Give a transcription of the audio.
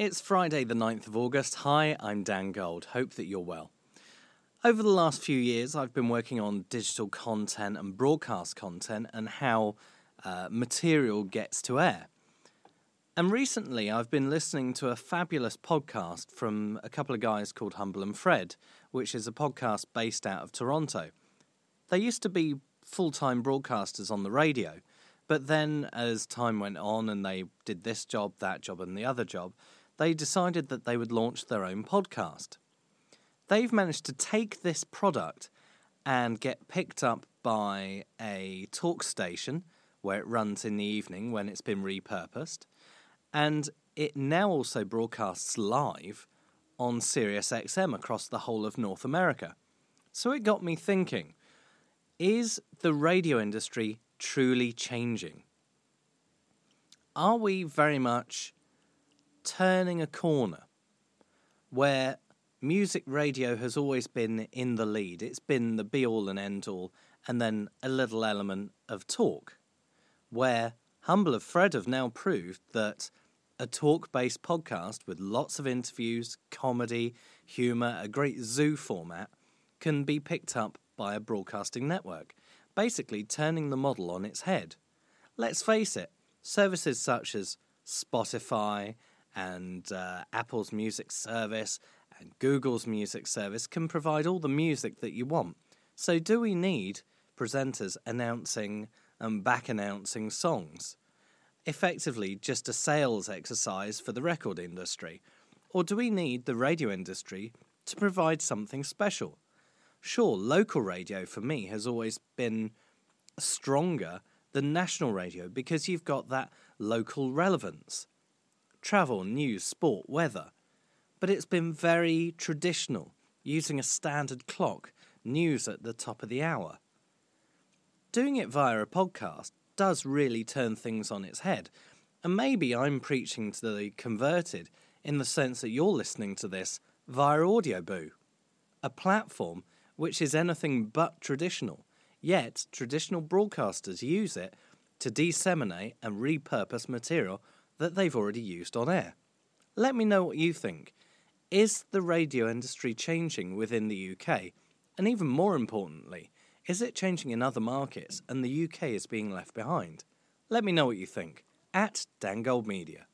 It's Friday, the 9th of August. Hi, I'm Dan Gold. Hope that you're well. Over the last few years, I've been working on digital content and broadcast content and how uh, material gets to air. And recently, I've been listening to a fabulous podcast from a couple of guys called Humble and Fred, which is a podcast based out of Toronto. They used to be full time broadcasters on the radio, but then as time went on and they did this job, that job, and the other job, they decided that they would launch their own podcast. They've managed to take this product and get picked up by a talk station where it runs in the evening when it's been repurposed, and it now also broadcasts live on SiriusXM across the whole of North America. So it got me thinking is the radio industry truly changing? Are we very much turning a corner where music radio has always been in the lead. It's been the be all and end all, and then a little element of talk. Where Humble of Fred have now proved that a talk based podcast with lots of interviews, comedy, humour, a great zoo format can be picked up by a broadcasting network, basically turning the model on its head. Let's face it, services such as Spotify and uh, Apple's music service and Google's music service can provide all the music that you want. So, do we need presenters announcing and back announcing songs? Effectively, just a sales exercise for the record industry? Or do we need the radio industry to provide something special? Sure, local radio for me has always been stronger than national radio because you've got that local relevance travel, news, sport, weather. But it's been very traditional, using a standard clock, news at the top of the hour. Doing it via a podcast does really turn things on its head, and maybe I'm preaching to the converted in the sense that you're listening to this via Audioboo, a platform which is anything but traditional, yet traditional broadcasters use it to disseminate and repurpose material that they've already used on air. Let me know what you think. Is the radio industry changing within the UK? And even more importantly, is it changing in other markets and the UK is being left behind? Let me know what you think at Dangold Media.